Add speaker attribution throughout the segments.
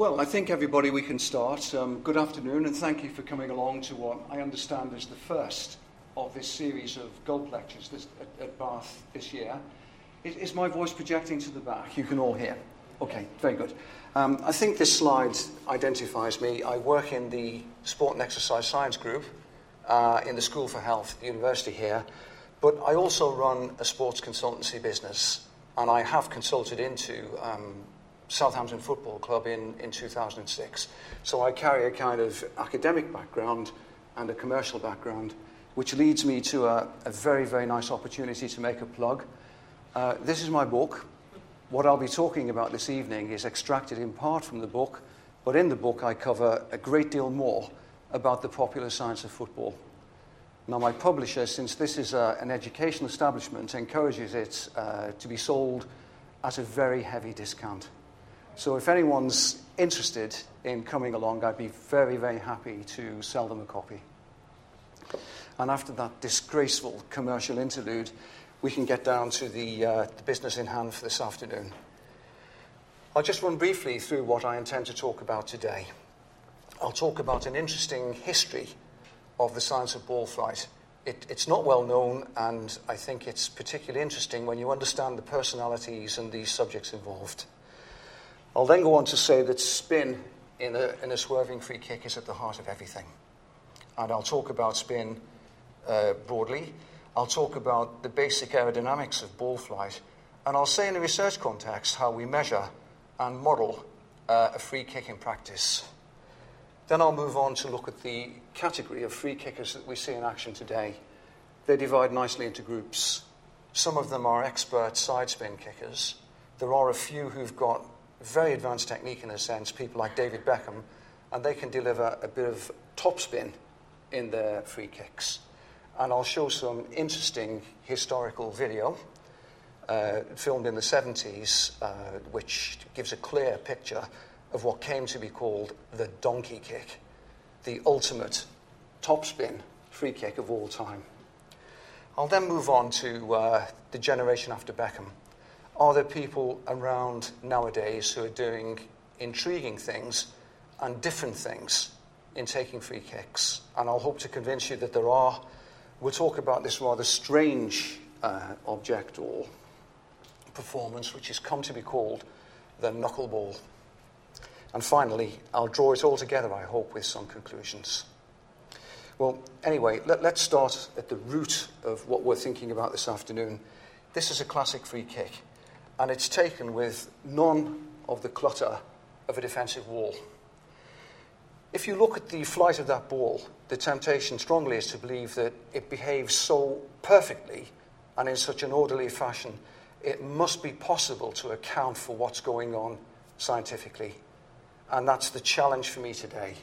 Speaker 1: Well, I think everybody we can start. Um, good afternoon, and thank you for coming along to what I understand is the first of this series of golf lectures this, at, at, Bath this year. Is, is, my voice projecting to the back? You can all hear. Okay, very good. Um, I think this slide identifies me. I work in the Sport and Exercise Science Group uh, in the School for Health at the university here, but I also run a sports consultancy business, and I have consulted into um, Southampton Football Club in, in 2006. So I carry a kind of academic background and a commercial background, which leads me to a, a very, very nice opportunity to make a plug. Uh, this is my book, what I'll be talking about this evening is extracted in part from the book, but in the book I cover a great deal more about the popular science of football. Now, my publisher, since this is uh, an educational establishment, encourages it uh, to be sold at a very heavy discount. So, if anyone's interested in coming along, I'd be very, very happy to sell them a copy. And after that disgraceful commercial interlude, we can get down to the, uh, the business in hand for this afternoon. I'll just run briefly through what I intend to talk about today. I'll talk about an interesting history of the science of ball flight. It, it's not well known, and I think it's particularly interesting when you understand the personalities and the subjects involved. I'll then go on to say that spin in a, in a swerving free kick is at the heart of everything. And I'll talk about spin uh, broadly. I'll talk about the basic aerodynamics of ball flight, and I'll say in a research context how we measure and model uh, a free kick in practice. Then I'll move on to look at the category of free kickers that we see in action today. They divide nicely into groups. Some of them are expert side spin kickers. There are a few who've got very advanced technique in a sense, people like David Beckham, and they can deliver a bit of topspin in their free kicks and I'll show some interesting historical video uh, filmed in the 70s, uh, which gives a clear picture of what came to be called the donkey kick, the ultimate topspin free kick of all time. I'll then move on to uh, the generation after Beckham. Are there people around nowadays who are doing intriguing things and different things in taking free kicks? And I'll hope to convince you that there are we'll talk about this rather strange uh, object or performance, which has come to be called the knuckleball. And finally, I'll draw it all together, I hope, with some conclusions. Well, anyway, let, us start at the root of what we're thinking about this afternoon. This is a classic free kick, and it's taken with none of the clutter of a defensive wall. If you look at the flight of that ball, the temptation strongly is to believe that it behaves so perfectly and in such an orderly fashion, it must be possible to account for what's going on scientifically. And that's the challenge for me today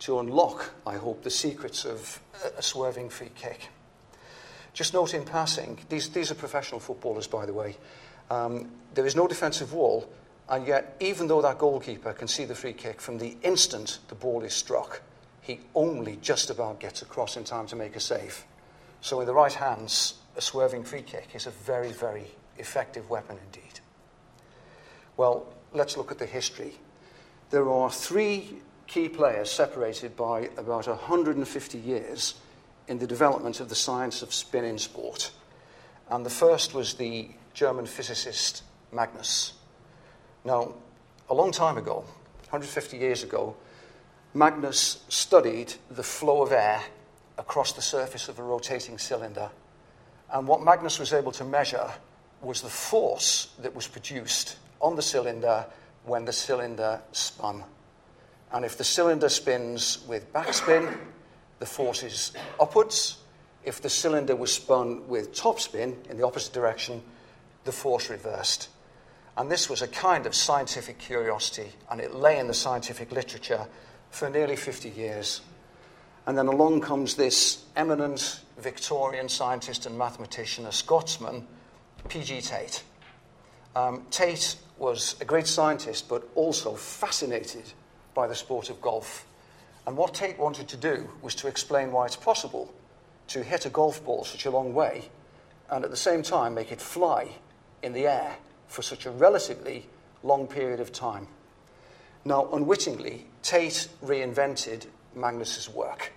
Speaker 1: to unlock, I hope, the secrets of a swerving free kick. Just note in passing, these, these are professional footballers, by the way. Um, there is no defensive wall, and yet, even though that goalkeeper can see the free kick from the instant the ball is struck, he only just about gets across in time to make a save. So, in the right hands, a swerving free kick is a very, very effective weapon indeed. Well, let's look at the history. There are three key players separated by about 150 years in the development of the science of spin in sport. And the first was the German physicist Magnus. Now, a long time ago, 150 years ago, Magnus studied the flow of air across the surface of a rotating cylinder. And what Magnus was able to measure was the force that was produced on the cylinder when the cylinder spun. And if the cylinder spins with backspin, the force is upwards. If the cylinder was spun with topspin in the opposite direction, the force reversed. And this was a kind of scientific curiosity, and it lay in the scientific literature for nearly 50 years. And then along comes this eminent Victorian scientist and mathematician, a Scotsman, P.G. Tait. Um, Tait was a great scientist, but also fascinated by the sport of golf. And what Tait wanted to do was to explain why it's possible to hit a golf ball such a long way and at the same time make it fly in the air for such a relatively long period of time. Now, unwittingly, Tait reinvented Magnus's work.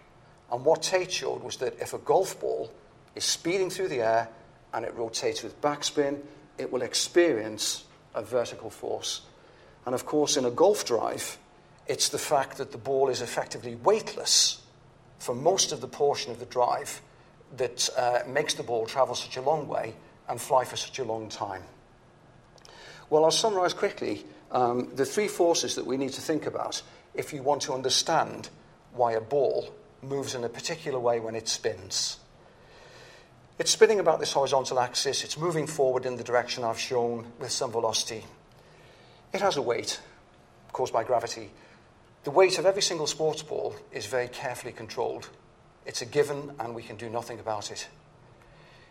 Speaker 1: And what Tait showed was that if a golf ball is speeding through the air and it rotates with backspin, it will experience a vertical force. And of course, in a golf drive, it's the fact that the ball is effectively weightless for most of the portion of the drive that uh, makes the ball travel such a long way and fly for such a long time. Well, I'll summarize quickly um, the three forces that we need to think about if you want to understand why a ball moves in a particular way when it spins. It's spinning about this horizontal axis, it's moving forward in the direction I've shown with some velocity. It has a weight caused by gravity. The weight of every single sports ball is very carefully controlled. It's a given, and we can do nothing about it.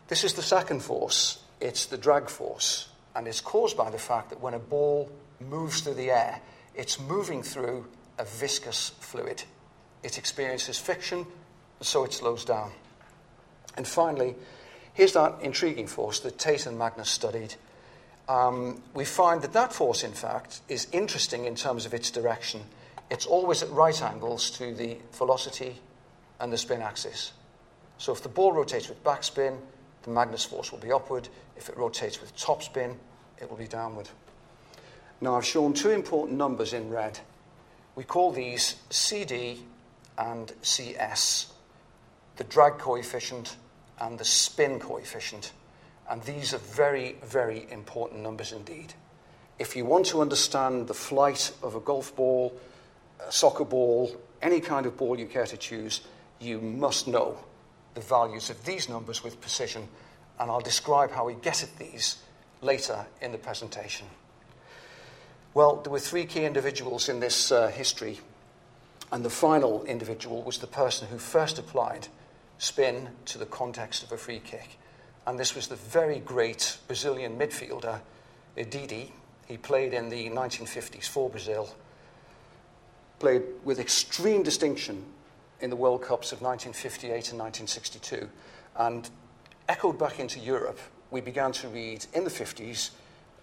Speaker 1: This is the second force, it's the drag force, and it's caused by the fact that when a ball moves through the air, it's moving through a viscous fluid. It experiences friction, so it slows down. And finally, here's that intriguing force that Tait and Magnus studied. Um, we find that that force, in fact, is interesting in terms of its direction. It's always at right angles to the velocity and the spin axis. So if the ball rotates with backspin, the Magnus force will be upward. If it rotates with topspin, it will be downward. Now, I've shown two important numbers in red. We call these CD and CS, the drag coefficient and the spin coefficient. And these are very, very important numbers indeed. If you want to understand the flight of a golf ball, a soccer ball, any kind of ball you care to choose, you must know the values of these numbers with precision. And I'll describe how we get at these later in the presentation. Well, there were three key individuals in this uh, history, and the final individual was the person who first applied spin to the context of a free kick. And this was the very great Brazilian midfielder, Didi. He played in the 1950s for Brazil, played with extreme distinction in the World Cups of 1958 and 1962, and echoed back into Europe. We began to read in the 50s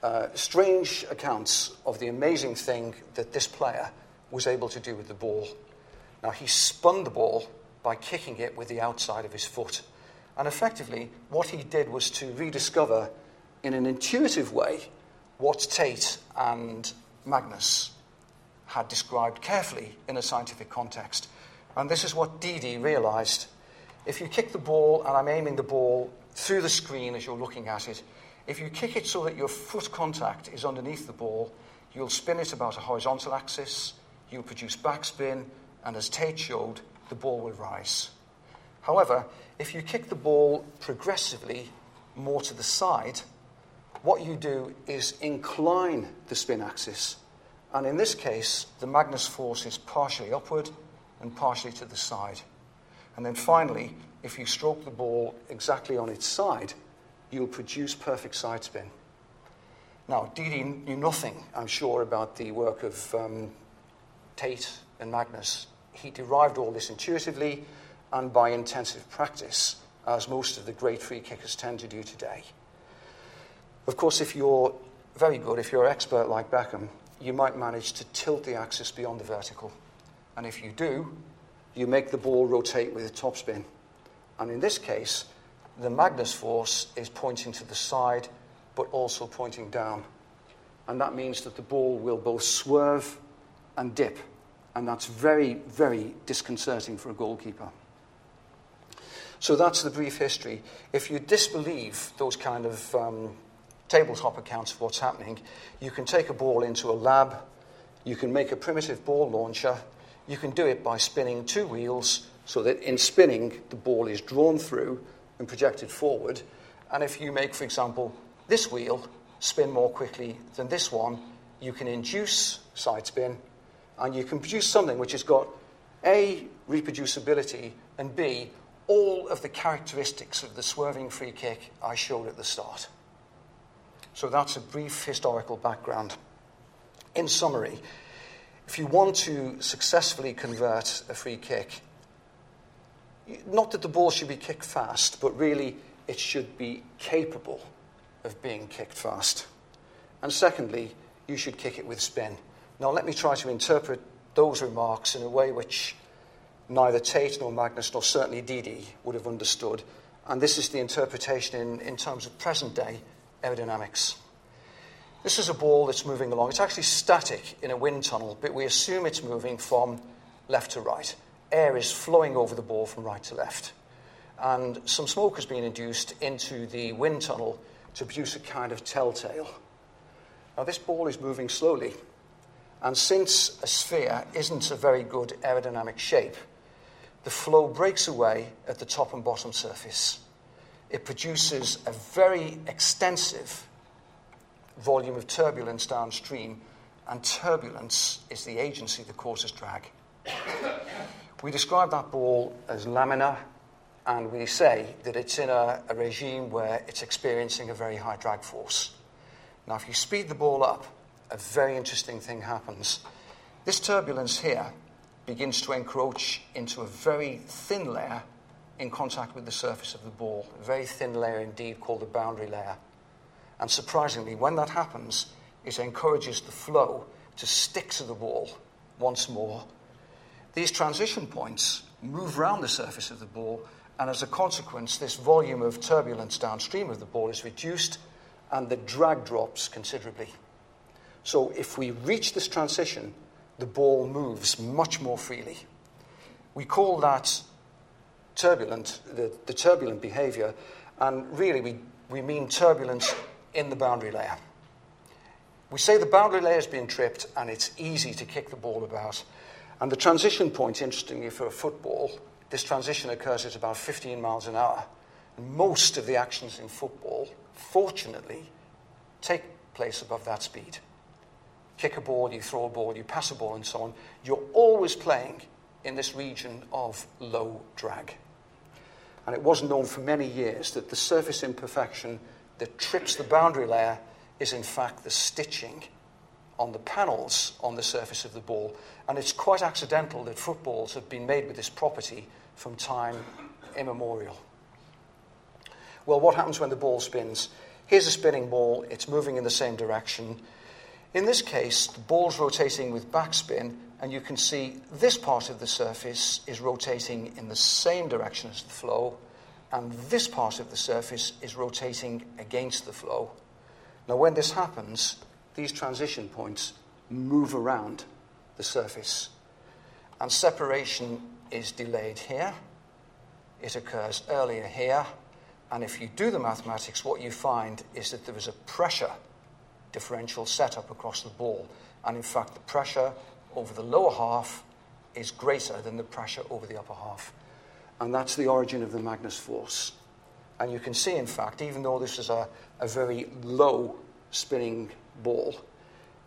Speaker 1: uh, strange accounts of the amazing thing that this player was able to do with the ball. Now, he spun the ball by kicking it with the outside of his foot. And effectively, what he did was to rediscover, in an intuitive way, what Tait and Magnus had described carefully in a scientific context. And this is what Didi realized. If you kick the ball, and I'm aiming the ball through the screen as you're looking at it, if you kick it so that your foot contact is underneath the ball, you'll spin it about a horizontal axis, you'll produce backspin, and as Tait showed, the ball will rise. However, if you kick the ball progressively more to the side, what you do is incline the spin axis. And in this case, the Magnus force is partially upward and partially to the side. And then finally, if you stroke the ball exactly on its side, you'll produce perfect side spin. Now, Didi knew nothing, I'm sure, about the work of um, Tait and Magnus. He derived all this intuitively and by intensive practice, as most of the great free kickers tend to do today. Of course, if you're very good, if you're an expert like Beckham, you might manage to tilt the axis beyond the vertical. And if you do, you make the ball rotate with a topspin. And in this case, the Magnus force is pointing to the side, but also pointing down. And that means that the ball will both swerve and dip. And that's very, very disconcerting for a goalkeeper. So that's the brief history. If you disbelieve those kind of um, tabletop accounts of what's happening, you can take a ball into a lab, you can make a primitive ball launcher, you can do it by spinning two wheels so that in spinning the ball is drawn through and projected forward. And if you make, for example, this wheel spin more quickly than this one, you can induce side spin and you can produce something which has got A, reproducibility, and B, all of the characteristics of the swerving free kick I showed at the start. So that's a brief historical background. In summary, if you want to successfully convert a free kick, not that the ball should be kicked fast, but really it should be capable of being kicked fast. And secondly, you should kick it with spin. Now, let me try to interpret those remarks in a way which neither Tait nor Magnus nor certainly Didi would have understood. And this is the interpretation in, in terms of present day aerodynamics. This is a ball that's moving along. It's actually static in a wind tunnel, but we assume it's moving from left to right. Air is flowing over the ball from right to left. And some smoke has been induced into the wind tunnel to produce a kind of telltale. Now, this ball is moving slowly. And since a sphere isn't a very good aerodynamic shape, the flow breaks away at the top and bottom surface. It produces a very extensive volume of turbulence downstream, and turbulence is the agency that causes drag. we describe that ball as laminar, and we say that it's in a, a regime where it's experiencing a very high drag force. Now, if you speed the ball up, a very interesting thing happens. This turbulence here begins to encroach into a very thin layer in contact with the surface of the ball, a very thin layer indeed called the boundary layer. And surprisingly, when that happens, it encourages the flow to stick to the ball once more. These transition points move around the surface of the ball, and as a consequence, this volume of turbulence downstream of the ball is reduced and the drag drops considerably. So, if we reach this transition, the ball moves much more freely. We call that turbulent, the, the turbulent behavior, and really we, we mean turbulence in the boundary layer. We say the boundary layer is being tripped and it's easy to kick the ball about. And the transition point, interestingly, for a football, this transition occurs at about 15 miles an hour. And most of the actions in football, fortunately, take place above that speed. Kick a ball, you throw a ball, you pass a ball, and so on. You're always playing in this region of low drag. And it was known for many years that the surface imperfection that trips the boundary layer is in fact the stitching on the panels on the surface of the ball. And it's quite accidental that footballs have been made with this property from time immemorial. Well, what happens when the ball spins? Here's a spinning ball, it's moving in the same direction. In this case, the ball's rotating with backspin, and you can see this part of the surface is rotating in the same direction as the flow, and this part of the surface is rotating against the flow. Now, when this happens, these transition points move around the surface, and separation is delayed here. It occurs earlier here, and if you do the mathematics, what you find is that there is a pressure differential setup across the ball, and in fact, the pressure over the lower half is greater than the pressure over the upper half and that's the origin of the Magnus force. And you can see, in fact, even though this is a, a very low spinning ball,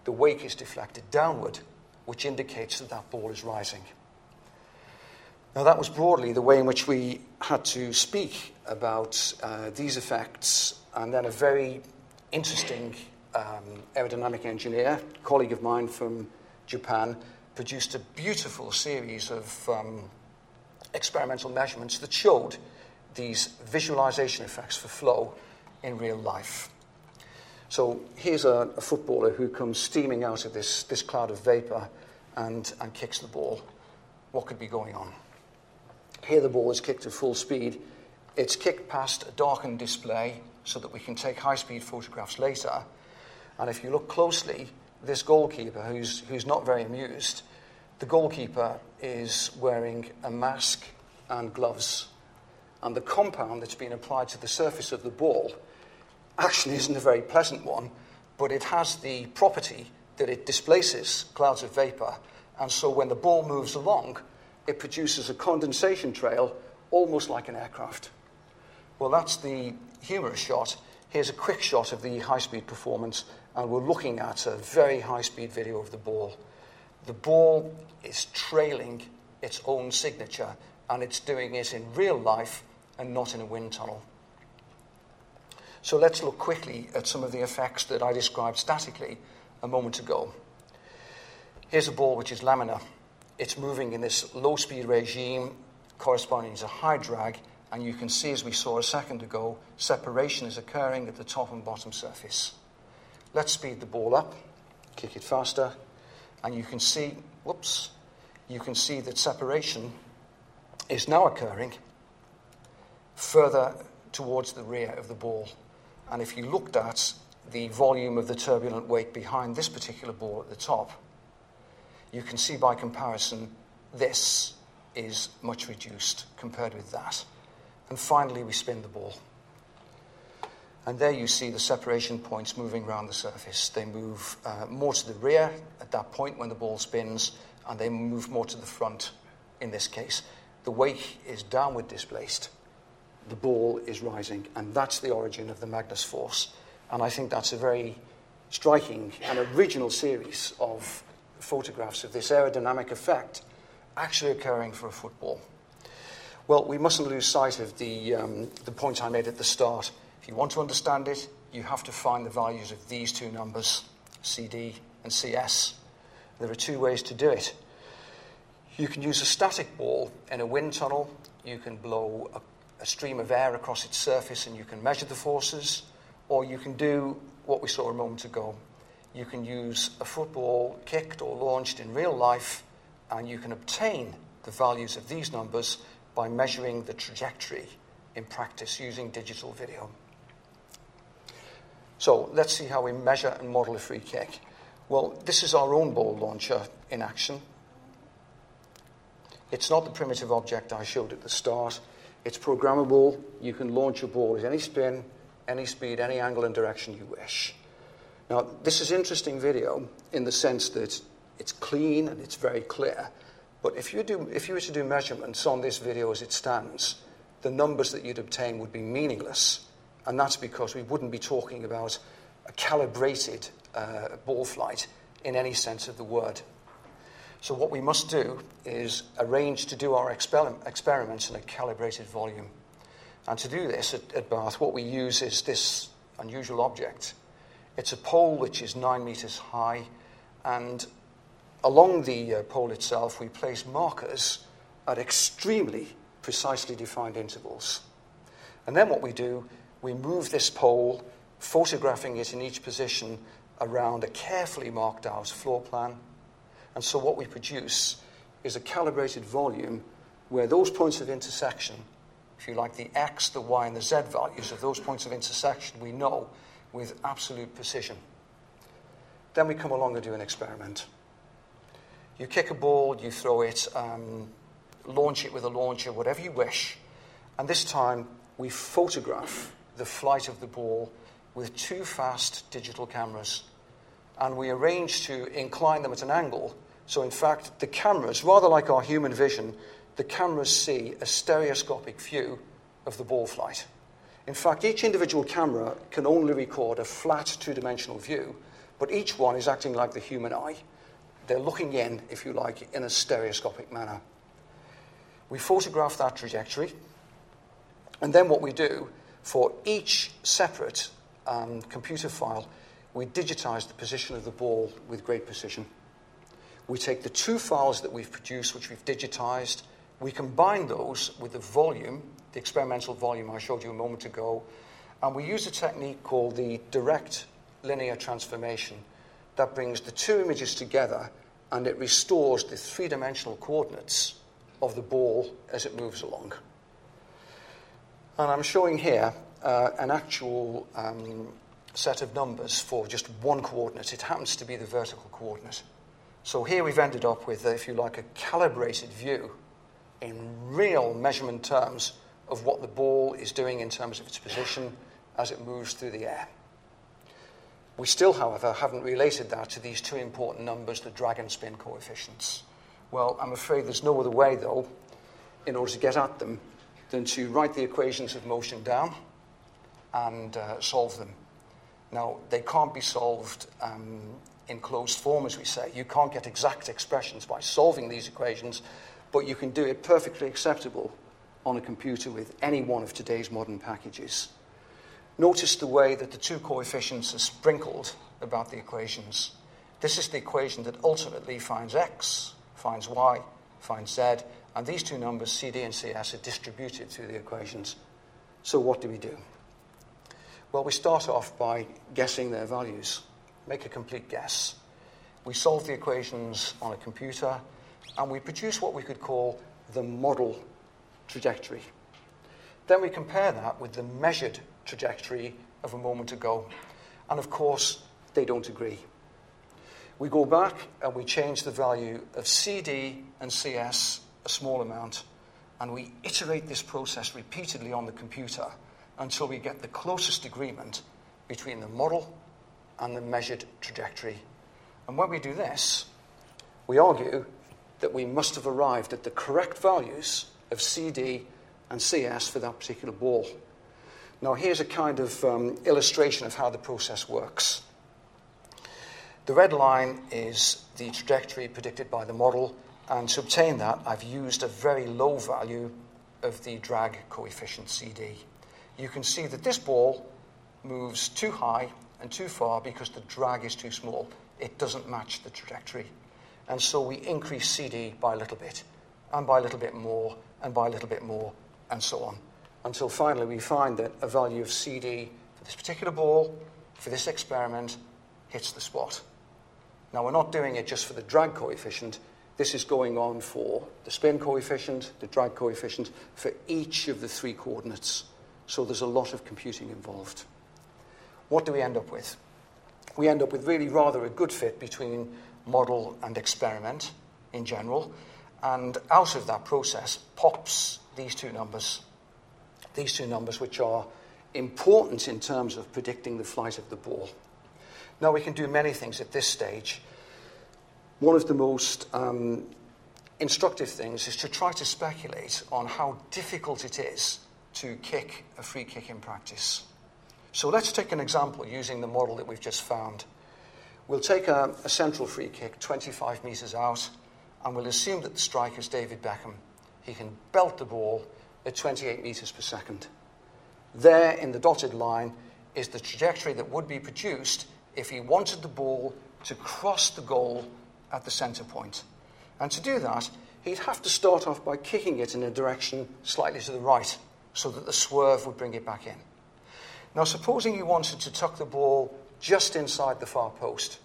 Speaker 1: the wake is deflected downward, which indicates that that ball is rising. Now, that was broadly the way in which we had to speak about uh, these effects, and then a very interesting um, aerodynamic engineer, colleague of mine from Japan, produced a beautiful series of um, experimental measurements that showed these visualization effects for flow in real life. So here's a, a, footballer who comes steaming out of this, this cloud of vapor and, and kicks the ball. What could be going on? Here the ball is kicked at full speed. It's kicked past a darkened display so that we can take high speed photographs later. And if you look closely, this goalkeeper, who's, who's not very amused, the goalkeeper is wearing a mask and gloves. And the compound that's been applied to the surface of the ball actually isn't a very pleasant one, but it has the property that it displaces clouds of vapor. And so when the ball moves along, it produces a condensation trail almost like an aircraft. Well, that's the humorous shot. Here's a quick shot of the high speed performance, and we're looking at a very high speed video of the ball. The ball is trailing its own signature, and it's doing it in real life and not in a wind tunnel. So let's look quickly at some of the effects that I described statically a moment ago. Here's a ball which is laminar. It's moving in this low speed regime corresponding to high drag, and you can see, as we saw a second ago, separation is occurring at the top and bottom surface. Let's speed the ball up, kick it faster, And you can see, whoops, you can see that separation is now occurring further towards the rear of the ball. And if you looked at the volume of the turbulent weight behind this particular ball at the top, you can see by comparison this is much reduced compared with that. And finally, we spin the ball. And there you see the separation points moving around the surface. They move uh, more to the rear at that point when the ball spins, and they move more to the front in this case. The wake is downward displaced, the ball is rising, and that's the origin of the Magnus force. And I think that's a very striking and original series of photographs of this aerodynamic effect actually occurring for a football. Well, we mustn't lose sight of the, um, the point I made at the start. If you want to understand it, you have to find the values of these two numbers, CD and CS. There are two ways to do it. You can use a static ball in a wind tunnel, you can blow a, a stream of air across its surface and you can measure the forces, or you can do what we saw a moment ago. You can use a football kicked or launched in real life, and you can obtain the values of these numbers by measuring the trajectory in practice using digital video. So let's see how we measure and model a free kick. Well, this is our own ball launcher in action. It's not the primitive object I showed at the start. It's programmable. You can launch a ball at any spin, any speed, any angle and direction you wish. Now, this is interesting video in the sense that it's clean and it's very clear. But if you, do, if you were to do measurements on this video as it stands, the numbers that you'd obtain would be meaningless. And that's because we wouldn't be talking about a calibrated uh, ball flight in any sense of the word. So, what we must do is arrange to do our exper- experiments in a calibrated volume. And to do this at, at Bath, what we use is this unusual object. It's a pole which is nine meters high, and along the uh, pole itself, we place markers at extremely precisely defined intervals. And then what we do, we move this pole, photographing it in each position around a carefully marked out floor plan. And so what we produce is a calibrated volume where those points of intersection, if you like, the x, the y, and the z values of those points of intersection, we know with absolute precision. Then we come along and do an experiment. You kick a ball, you throw it, um, launch it with a launcher, whatever you wish. And this time, we photograph the flight of the ball with two fast digital cameras. And we arrange to incline them at an angle. So, in fact, the cameras, rather like our human vision, the cameras see a stereoscopic view of the ball flight. In fact, each individual camera can only record a flat two dimensional view, but each one is acting like the human eye. They're looking in, if you like, in a stereoscopic manner. We photograph that trajectory, and then what we do for each separate um, computer file, we digitize the position of the ball with great precision. We take the two files that we've produced, which we've digitized, we combine those with the volume, the experimental volume I showed you a moment ago, and we use a technique called the direct linear transformation that brings the two images together and it restores the three dimensional coordinates of the ball as it moves along. And I'm showing here uh, an actual um, set of numbers for just one coordinate. It happens to be the vertical coordinate. So here we've ended up with, if you like, a calibrated view in real measurement terms of what the ball is doing in terms of its position as it moves through the air. We still, however, haven't related that to these two important numbers, the drag and spin coefficients. Well, I'm afraid there's no other way, though, in order to get at them, than to write the equations of motion down and uh, solve them. Now, they can't be solved um, in closed form, as we say. You can't get exact expressions by solving these equations, but you can do it perfectly acceptable on a computer with any one of today's modern packages. Notice the way that the two coefficients are sprinkled about the equations. This is the equation that ultimately finds x, finds y, finds z, and these two numbers, CD and CS, are distributed through the equations. So what do we do? Well, we start off by guessing their values. Make a complete guess. we solve the equations on a computer, and we produce what we could call the model trajectory. Then we compare that with the measured trajectory of a moment ago. And of course, they don't agree. We go back and we change the value of CD and CS a small amount, and we iterate this process repeatedly on the computer until we get the closest agreement between the model and the measured trajectory. And when we do this, we argue that we must have arrived at the correct values of CD and CS for that particular ball. Now, here's a kind of um, illustration of how the process works. The red line is the trajectory predicted by the model, and to obtain that, I've used a very low value of the drag coefficient CD. You can see that this ball moves too high and too far because the drag is too small. It doesn't match the trajectory. And so we increase CD by a little bit, and by a little bit more, and by a little bit more, and so on. Until finally we find that a value of CD for this particular ball, for this experiment, hits the spot. Now, we're not doing it just for the drag coefficient. This is going on for the spin coefficient, the drag coefficient, for each of the three coordinates. So there's a lot of computing involved. What do we end up with? We end up with really rather a good fit between model and experiment in general. And out of that process pops these two numbers. These two numbers, which are important in terms of predicting the flight of the ball. Now, we can do many things at this stage. One of the most um, instructive things is to try to speculate on how difficult it is to kick a free kick in practice. So let's take an example using the model that we've just found. We'll take a, a central free kick 25 metres out, and we'll assume that the striker is David Beckham. He can belt the ball at 28 metres per second. There in the dotted line is the trajectory that would be produced if he wanted the ball to cross the goal at the centre point. And to do that, he'd have to start off by kicking it in a direction slightly to the right so that the swerve would bring it back in. Now, supposing he wanted to tuck the ball just inside the far post,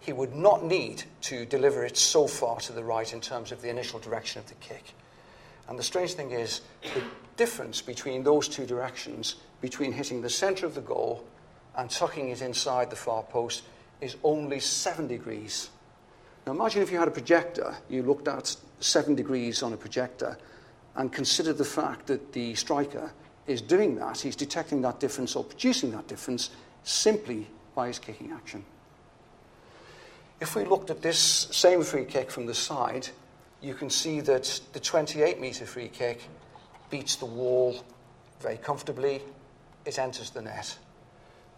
Speaker 1: he would not need to deliver it so far to the right in terms of the initial direction of the kick. And the strange thing is, the difference between those two directions, between hitting the centre of the goal and tucking it inside the far post is only seven degrees. Now imagine if you had a projector, you looked at seven degrees on a projector and considered the fact that the striker is doing that, he's detecting that difference or producing that difference simply by his kicking action. If we looked at this same free kick from the side, you can see that the 28 metre free kick beats the wall very comfortably, it enters the net.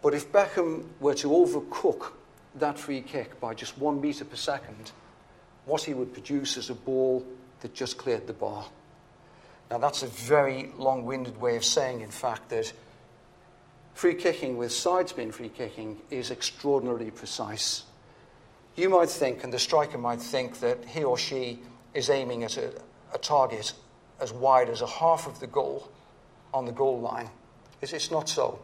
Speaker 1: But if Beckham were to overcook that free kick by just one metre per second, what he would produce is a ball that just cleared the bar. Now, that's a very long winded way of saying, in fact, that free kicking with side spin free kicking is extraordinarily precise. You might think, and the striker might think, that he or she is aiming at a, a target as wide as a half of the goal on the goal line. It's, it's not so.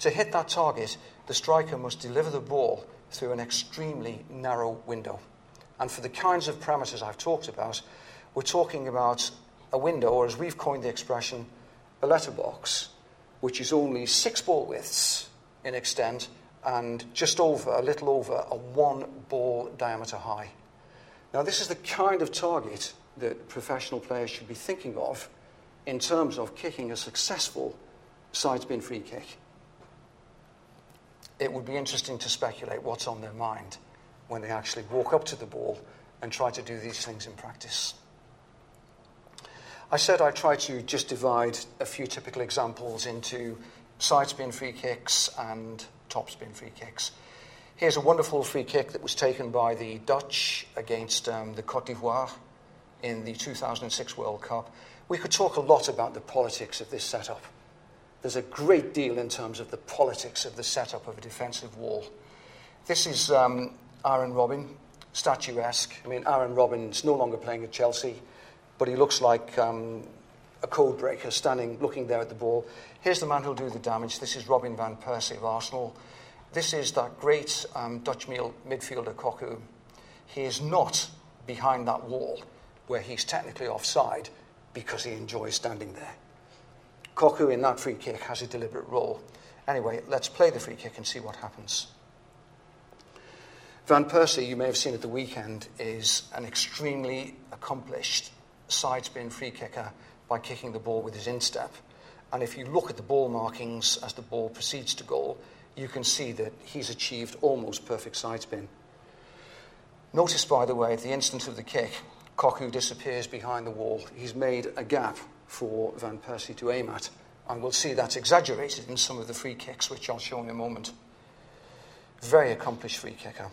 Speaker 1: To hit that target, the striker must deliver the ball through an extremely narrow window. And for the kinds of parameters I've talked about, we're talking about a window, or as we've coined the expression, a letterbox, which is only six ball widths in extent and just over, a little over, a one ball diameter high. Now, this is the kind of target that professional players should be thinking of in terms of kicking a successful side spin free kick it would be interesting to speculate what's on their mind when they actually walk up to the ball and try to do these things in practice. I said I'd try to just divide a few typical examples into side spin free kicks and top spin free kicks. Here's a wonderful free kick that was taken by the Dutch against um, the Cote d'Ivoire in the 2006 World Cup. We could talk a lot about the politics of this setup. There's a great deal in terms of the politics of the setup of a defensive wall. This is um, Arjen Robben, statuesque. I mean, Arjen Robben's no longer playing at Chelsea, but he looks like um, a code breaker standing, looking there at the ball. Here's the man who'll do the damage. This is Robin van Persie of Arsenal. This is that great um, Dutch midfielder, Cocu. he is not behind that wall where he's technically offside because he enjoys standing there. Cocu in that free kick has a deliberate role. Anyway, let's play the free kick and see what happens. Van Persie, you may have seen at the weekend, is an extremely accomplished side spin free kicker by kicking the ball with his instep. And if you look at the ball markings as the ball proceeds to goal, you can see that he's achieved almost perfect side spin. Notice, by the way, at the instant of the kick, Cocu disappears behind the wall. He's made a gap for Van Persie to aim at. And we'll see that's exaggerated in some of the free kicks, which I'll show in a moment. Very accomplished free kicker.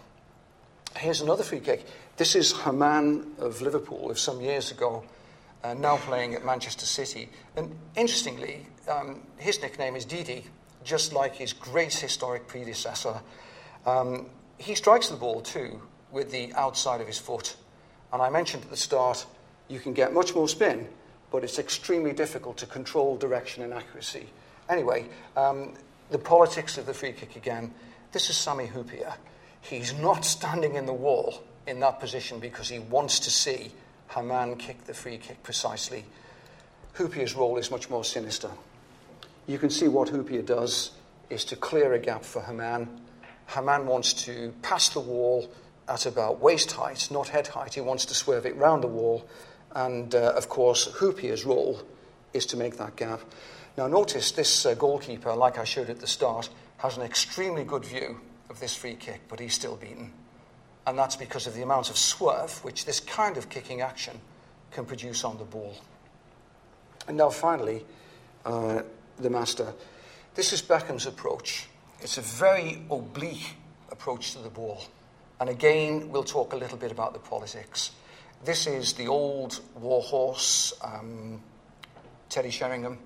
Speaker 1: Here's another free kick. This is Hamann of Liverpool of some years ago, uh, now playing at Manchester City. And interestingly, um, his nickname is Didi, just like his great historic predecessor. Um, he strikes the ball too with the outside of his foot. And I mentioned at the start, you can get much more spin, but it's extremely difficult to control direction and accuracy. Anyway, um, the politics of the free kick again. This is Sami Hyypiä. He's not standing in the wall in that position because he wants to see Hamann kick the free kick precisely. Hyypiä's role is much more sinister. You can see what Hyypiä does is to clear a gap for Hamann. Hamann wants to pass the wall at about waist height, not head height. He wants to swerve it round the wall. And uh, of course, Hyypiä's role is to make that gap. Now, notice this uh, goalkeeper, like I showed at the start, has an extremely good view of this free kick, but he's still beaten. And that's because of the amount of swerve which this kind of kicking action can produce on the ball. And now, finally, uh, the master. This is Beckham's approach. It's a very oblique approach to the ball. And again, we'll talk a little bit about the politics. This is the old warhorse, um, Teddy Sheringham.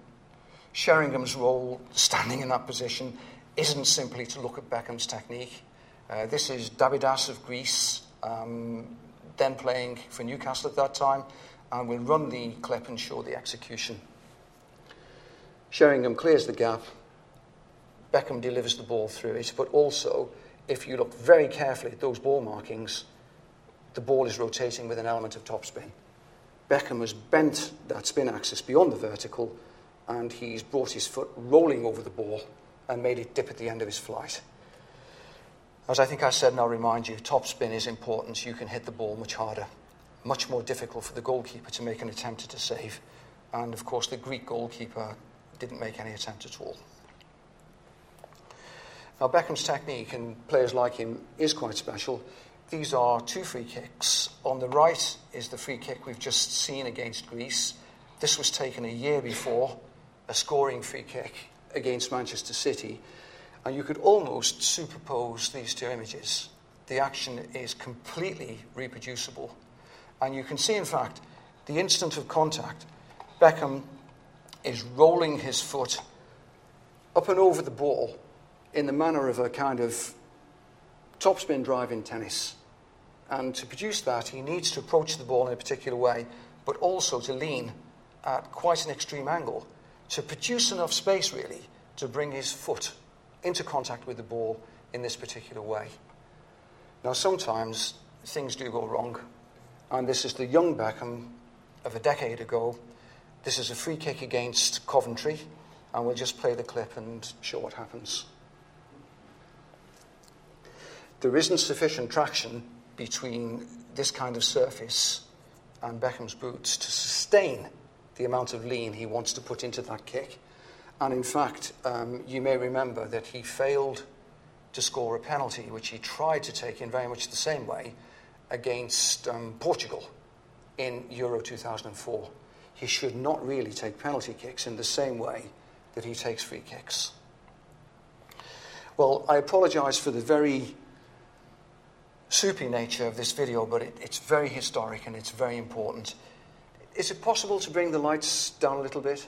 Speaker 1: Sheringham's role, standing in that position, isn't simply to look at Beckham's technique. Uh, this is Dabizas of Greece, um, then playing for Newcastle at that time, and we'll run the clip and show the execution. Sheringham clears the gap. Beckham delivers the ball through it, but also, if you look very carefully at those ball markings, the ball is rotating with an element of topspin. Beckham has bent that spin axis beyond the vertical, and he's brought his foot rolling over the ball and made it dip at the end of his flight. As I think I said, and I'll remind you, topspin is important. You can hit the ball much harder, much more difficult for the goalkeeper to make an attempt at a save. And of course, the Greek goalkeeper didn't make any attempt at all. Now, Beckham's technique, and players like him, is quite special. These are two free kicks. On the right is the free kick we've just seen against Greece. This was taken a year before, a scoring free kick against Manchester City. And you could almost superpose these two images. The action is completely reproducible. And you can see, in fact, the instant of contact, Beckham is rolling his foot up and over the ball in the manner of a kind of topspin drive in tennis. And to produce that, he needs to approach the ball in a particular way, but also to lean at quite an extreme angle to produce enough space, really, to bring his foot into contact with the ball in this particular way. Now, sometimes things do go wrong, and this is the young Beckham of a decade ago this is a free kick against Coventry, and we'll just play the clip and show what happens. There isn't sufficient traction between this kind of surface and Beckham's boots to sustain the amount of lean he wants to put into that kick. And in fact, um, you may remember that he failed to score a penalty, which he tried to take in very much the same way against um, Portugal in Euro 2004 he should not really take penalty kicks in the same way that he takes free kicks. Well, I apologize for the very soupy nature of this video, but it, it's very historic and it's very important. Is it possible to bring the lights down a little bit?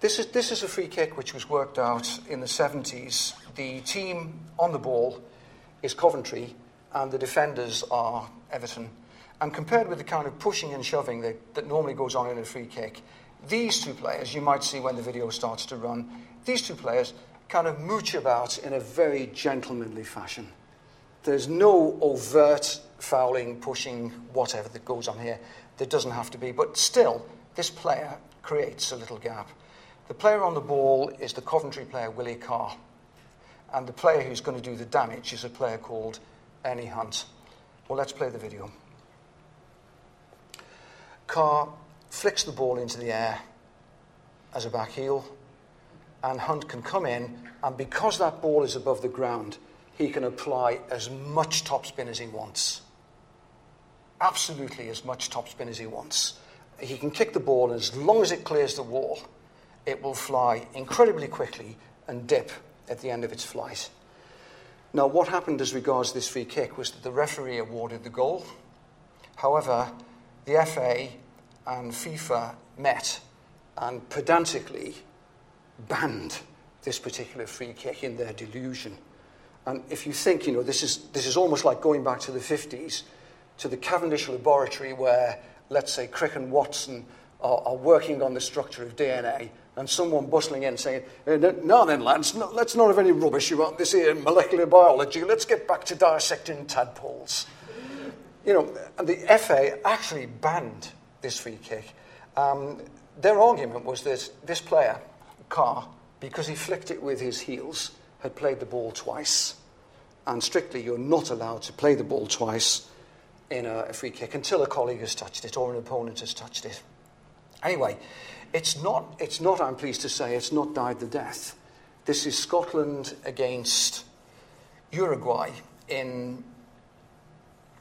Speaker 1: This is, this is a free kick which was worked out in the 70s. The team on the ball is Coventry, and the defenders are Everton. And compared with the kind of pushing and shoving that, that normally goes on in a free kick, these two players, you might see when the video starts to run, these two players kind of mooch about in a very gentlemanly fashion. There's no overt fouling, pushing, whatever that goes on here. There doesn't have to be. But still, this player creates a little gap. The player on the ball is the Coventry player, Willie Carr. And the player who's going to do the damage is a player called Ernie Hunt. Well, let's play the video. Carr flicks the ball into the air as a back heel, and Hunt can come in, and because that ball is above the ground, he can apply as much topspin as he wants. Absolutely as much topspin as he wants. He can kick the ball, and as long as it clears the wall, it will fly incredibly quickly and dip at the end of its flight. Now, what happened as regards this free kick was that the referee awarded the goal. However, the FA and FIFA met and pedantically banned this particular free kick in their delusion. And if you think, you know, this is, this is almost like going back to the 50s, to the Cavendish laboratory where, let's say, Crick and Watson are, are working on the structure of DNA, and someone bustling in saying, eh, Now then, lads, no, let's not have any rubbish about this here molecular biology. Let's get back to dissecting tadpoles. You know, and the FA actually banned this free kick. Um, their argument was that this player, Carr, because he flicked it with his heels, had played the ball twice. And strictly, you're not allowed to play the ball twice in a, a free kick until a colleague has touched it or an opponent has touched it. Anyway, it's not, it's not, I'm pleased to say, it's not died the death. This is Scotland against Uruguay in,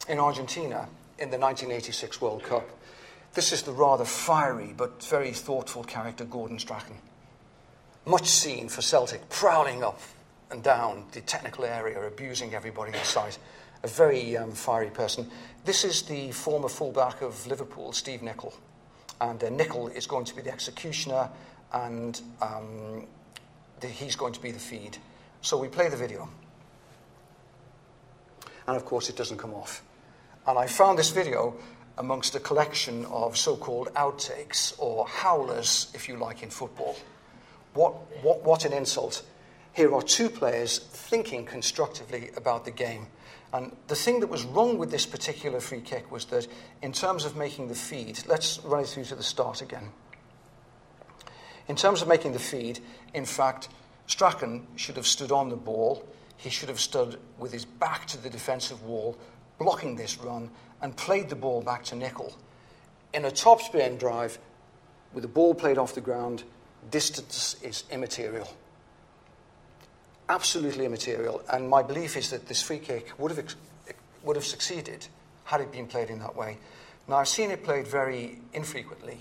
Speaker 1: in Argentina in the 1986 World Cup. This is the rather fiery but very thoughtful character Gordon Strachan. Much seen for Celtic, prowling up and down the technical area, abusing everybody in sight. A very um, fiery person. This is the former fullback of Liverpool, Steve Nicol and uh, Nicol is going to be the executioner, and um, the, he's going to be the feed. So we play the video. And of course, it doesn't come off. And I found this video amongst a collection of so called outtakes, or howlers, if you like, in football. What, what, what an insult. Here are two players thinking constructively about the game. And the thing that was wrong with this particular free kick was that, in terms of making the feed, let's run it through to the start again. In terms of making the feed, in fact, Strachan should have stood on the ball. He should have stood with his back to the defensive wall, blocking this run, and played the ball back to Nicol. In a topspin drive, with the ball played off the ground, distance is immaterial absolutely immaterial. And my belief is that this free kick would have, would have succeeded had it been played in that way. Now, I've seen it played very infrequently.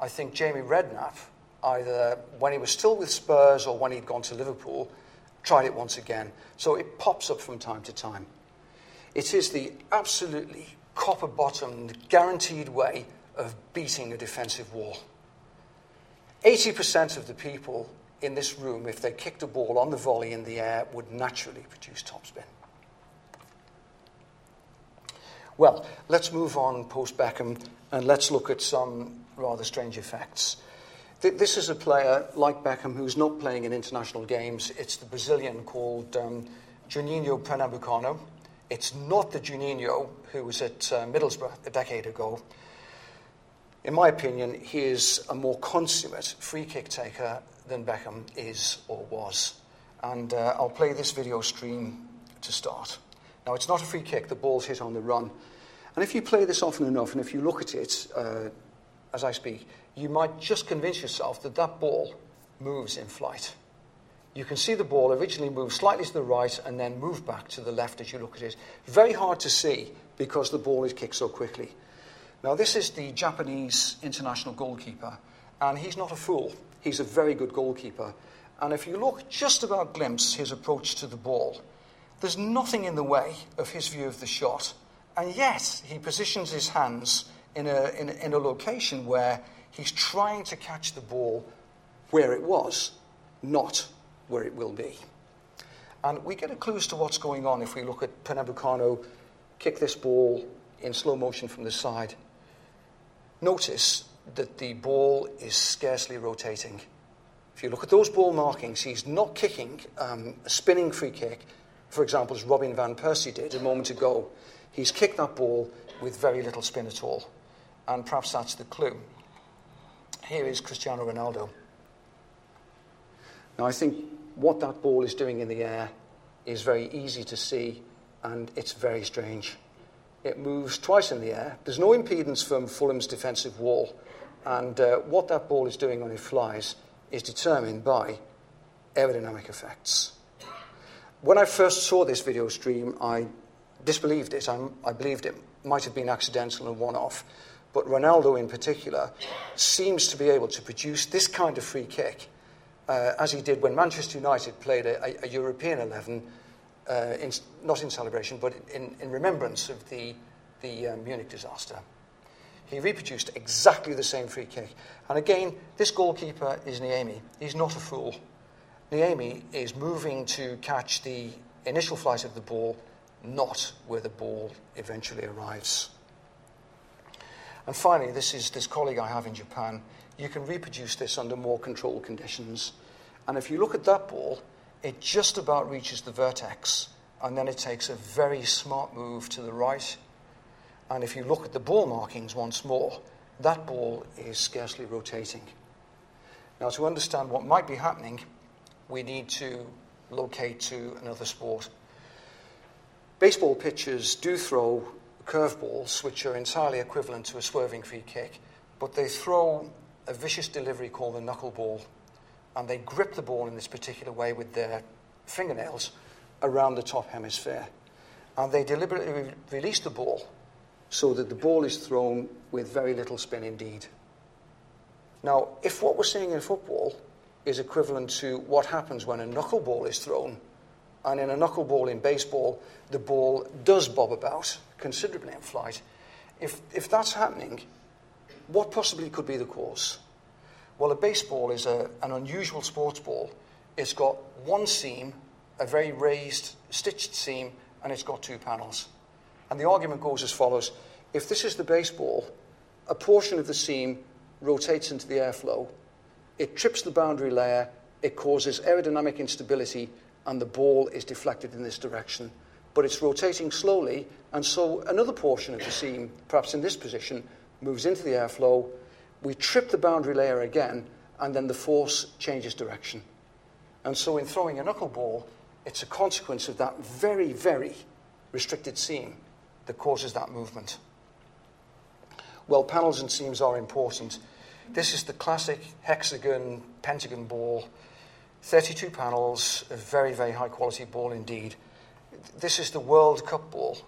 Speaker 1: I think Jamie Redknapp, either when he was still with Spurs or when he'd gone to Liverpool, tried it once again. So it pops up from time to time. It is the absolutely copper bottomed, guaranteed way of beating a defensive wall. 80% of the people in this room, if they kicked a ball on the volley in the air, would naturally produce topspin. Well, let's move on post Beckham and let's look at some rather strange effects. This is a player like Beckham who's not playing in international games. It's the Brazilian called um, Juninho Pernambucano. It's not the Juninho who was at uh, Middlesbrough a decade ago. In my opinion, he is a more consummate free kick taker than Beckham is or was. And uh, I'll play this video stream to start. Now, it's not a free kick, the ball's hit on the run. And if you play this often enough, and if you look at it uh, as I speak, you might just convince yourself that that ball moves in flight. You can see the ball originally move slightly to the right and then move back to the left as you look at it. Very hard to see because the ball is kicked so quickly. Now, this is the Japanese international goalkeeper, and he's not a fool. He's a very good goalkeeper. And if you look just about glimpse his approach to the ball, there's nothing in the way of his view of the shot. And yet, he positions his hands in a, in a, in a location where he's trying to catch the ball where it was, not where it will be. And we get a clue as to what's going on if we look at Pernambucano kick this ball in slow motion from the side. Notice that the ball is scarcely rotating. If you look at those ball markings, he's not kicking um, a spinning free kick, for example, as Robin Van Persie did a moment ago. He's kicked that ball with very little spin at all. And perhaps that's the clue. Here is Cristiano Ronaldo. Now, I think what that ball is doing in the air is very easy to see and it's very strange. It moves twice in the air. There's no impedance from Fulham's defensive wall. And uh, what that ball is doing when it flies is determined by aerodynamic effects. When I first saw this video stream, I disbelieved it. I, I believed it might have been accidental and one off. But Ronaldo, in particular, seems to be able to produce this kind of free kick, uh, as he did when Manchester United played a, a, European 11 uh, in, not in celebration, but in, in remembrance of the, the um, Munich disaster. He reproduced exactly the same free kick. And again, this goalkeeper is Niemi. He's not a fool. Niemi is moving to catch the initial flight of the ball, not where the ball eventually arrives. And finally, this is this colleague I have in Japan. You can reproduce this under more controlled conditions. And if you look at that ball, it just about reaches the vertex, and then it takes a very smart move to the right. And if you look at the ball markings once more, that ball is scarcely rotating. Now, to understand what might be happening, we need to locate to another sport. Baseball pitchers do throw curveballs, which are entirely equivalent to a swerving free kick, but they throw a vicious delivery called the knuckleball and they grip the ball in this particular way with their fingernails around the top hemisphere. And they deliberately re- release the ball so that the ball is thrown with very little spin indeed. Now, if what we're seeing in football is equivalent to what happens when a knuckleball is thrown, and in a knuckleball in baseball, the ball does bob about considerably in flight, if, if that's happening, what possibly could be the cause? Well, a baseball is a, an unusual sports ball. It's got one seam, a very raised, stitched seam, and it's got two panels. And the argument goes as follows if this is the baseball, a portion of the seam rotates into the airflow, it trips the boundary layer, it causes aerodynamic instability, and the ball is deflected in this direction. But it's rotating slowly, and so another portion of the seam, perhaps in this position, moves into the airflow we trip the boundary layer again, and then the force changes direction. And so, in throwing a knuckleball, it's a consequence of that very, very restricted seam that causes that movement. Well, panels and seams are important. This is the classic hexagon, pentagon ball, 32 panels, a very, very high quality ball indeed. This is the World Cup ball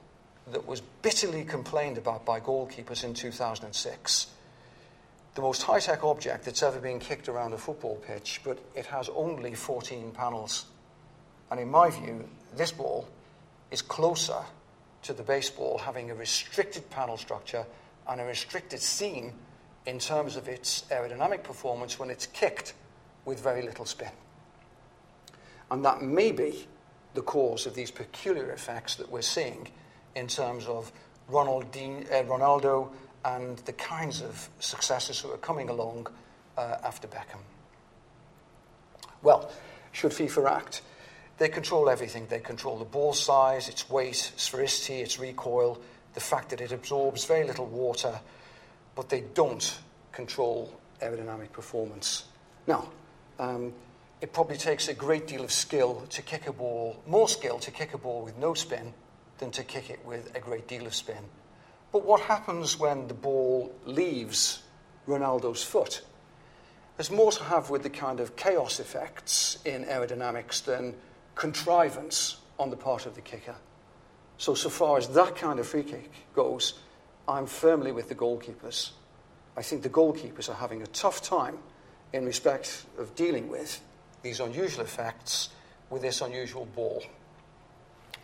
Speaker 1: that was bitterly complained about by goalkeepers in 2006 the most high tech object that's ever been kicked around a football pitch, but it has only 14 panels. And in my view, this ball is closer to the baseball having a restricted panel structure and a restricted seam in terms of its aerodynamic performance when it's kicked with very little spin. And that may be the cause of these peculiar effects that we're seeing in terms of uh, Ronaldo and the kinds of successes that are coming along uh, after Beckham. Well, should FIFA act? They control everything. They control the ball size, its weight, sphericity, its recoil, the fact that it absorbs very little water, but they don't control aerodynamic performance. Now, um, it probably takes a great deal of skill to kick a ball, more skill to kick a ball with no spin than to kick it with a great deal of spin. But what happens when the ball leaves Ronaldo's foot? There's more to have with the kind of chaos effects in aerodynamics than contrivance on the part of the kicker. So, so far as that kind of free kick goes, I'm firmly with the goalkeepers. I think the goalkeepers are having a tough time in respect of dealing with these unusual effects with this unusual ball.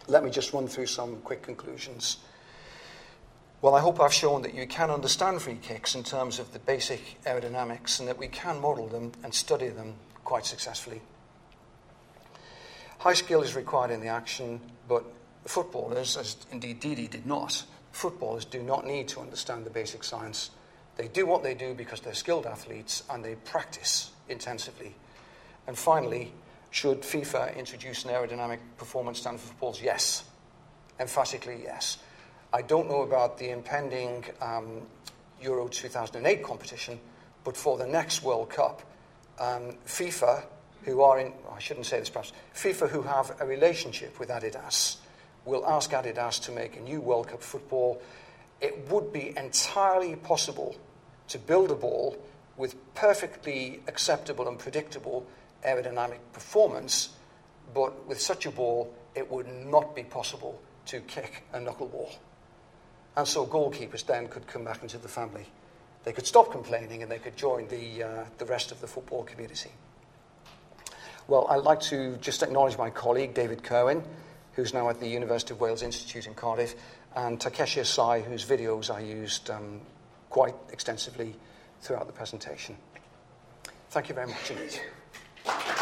Speaker 1: Let me just run through some quick conclusions. Well, I hope I've shown that you can understand free kicks in terms of the basic aerodynamics and that we can model them and study them quite successfully. High skill is required in the action, but footballers, as indeed Didi did not, footballers do not need to understand the basic science. They do what they do because they're skilled athletes and they practice intensively. And finally, should FIFA introduce an aerodynamic performance standard for footballs? Yes. Emphatically, yes. I don't know about the impending um, Euro 2008 competition, but for the next World Cup, um, FIFA, who are in, I shouldn't say this perhaps, FIFA, who have a relationship with Adidas, will ask Adidas to make a new World Cup football. It would be entirely possible to build a ball with perfectly acceptable and predictable aerodynamic performance, but with such a ball, it would not be possible to kick a knuckleball. And so goalkeepers then could come back into the family. They could stop complaining and they could join the, uh, the rest of the football community. Well, I'd like to just acknowledge my colleague, David Kerwin, who's now at the University of Wales Institute in Cardiff, and Takeshi Asai, whose videos I used um, quite extensively throughout the presentation. Thank you very much indeed. Thank you.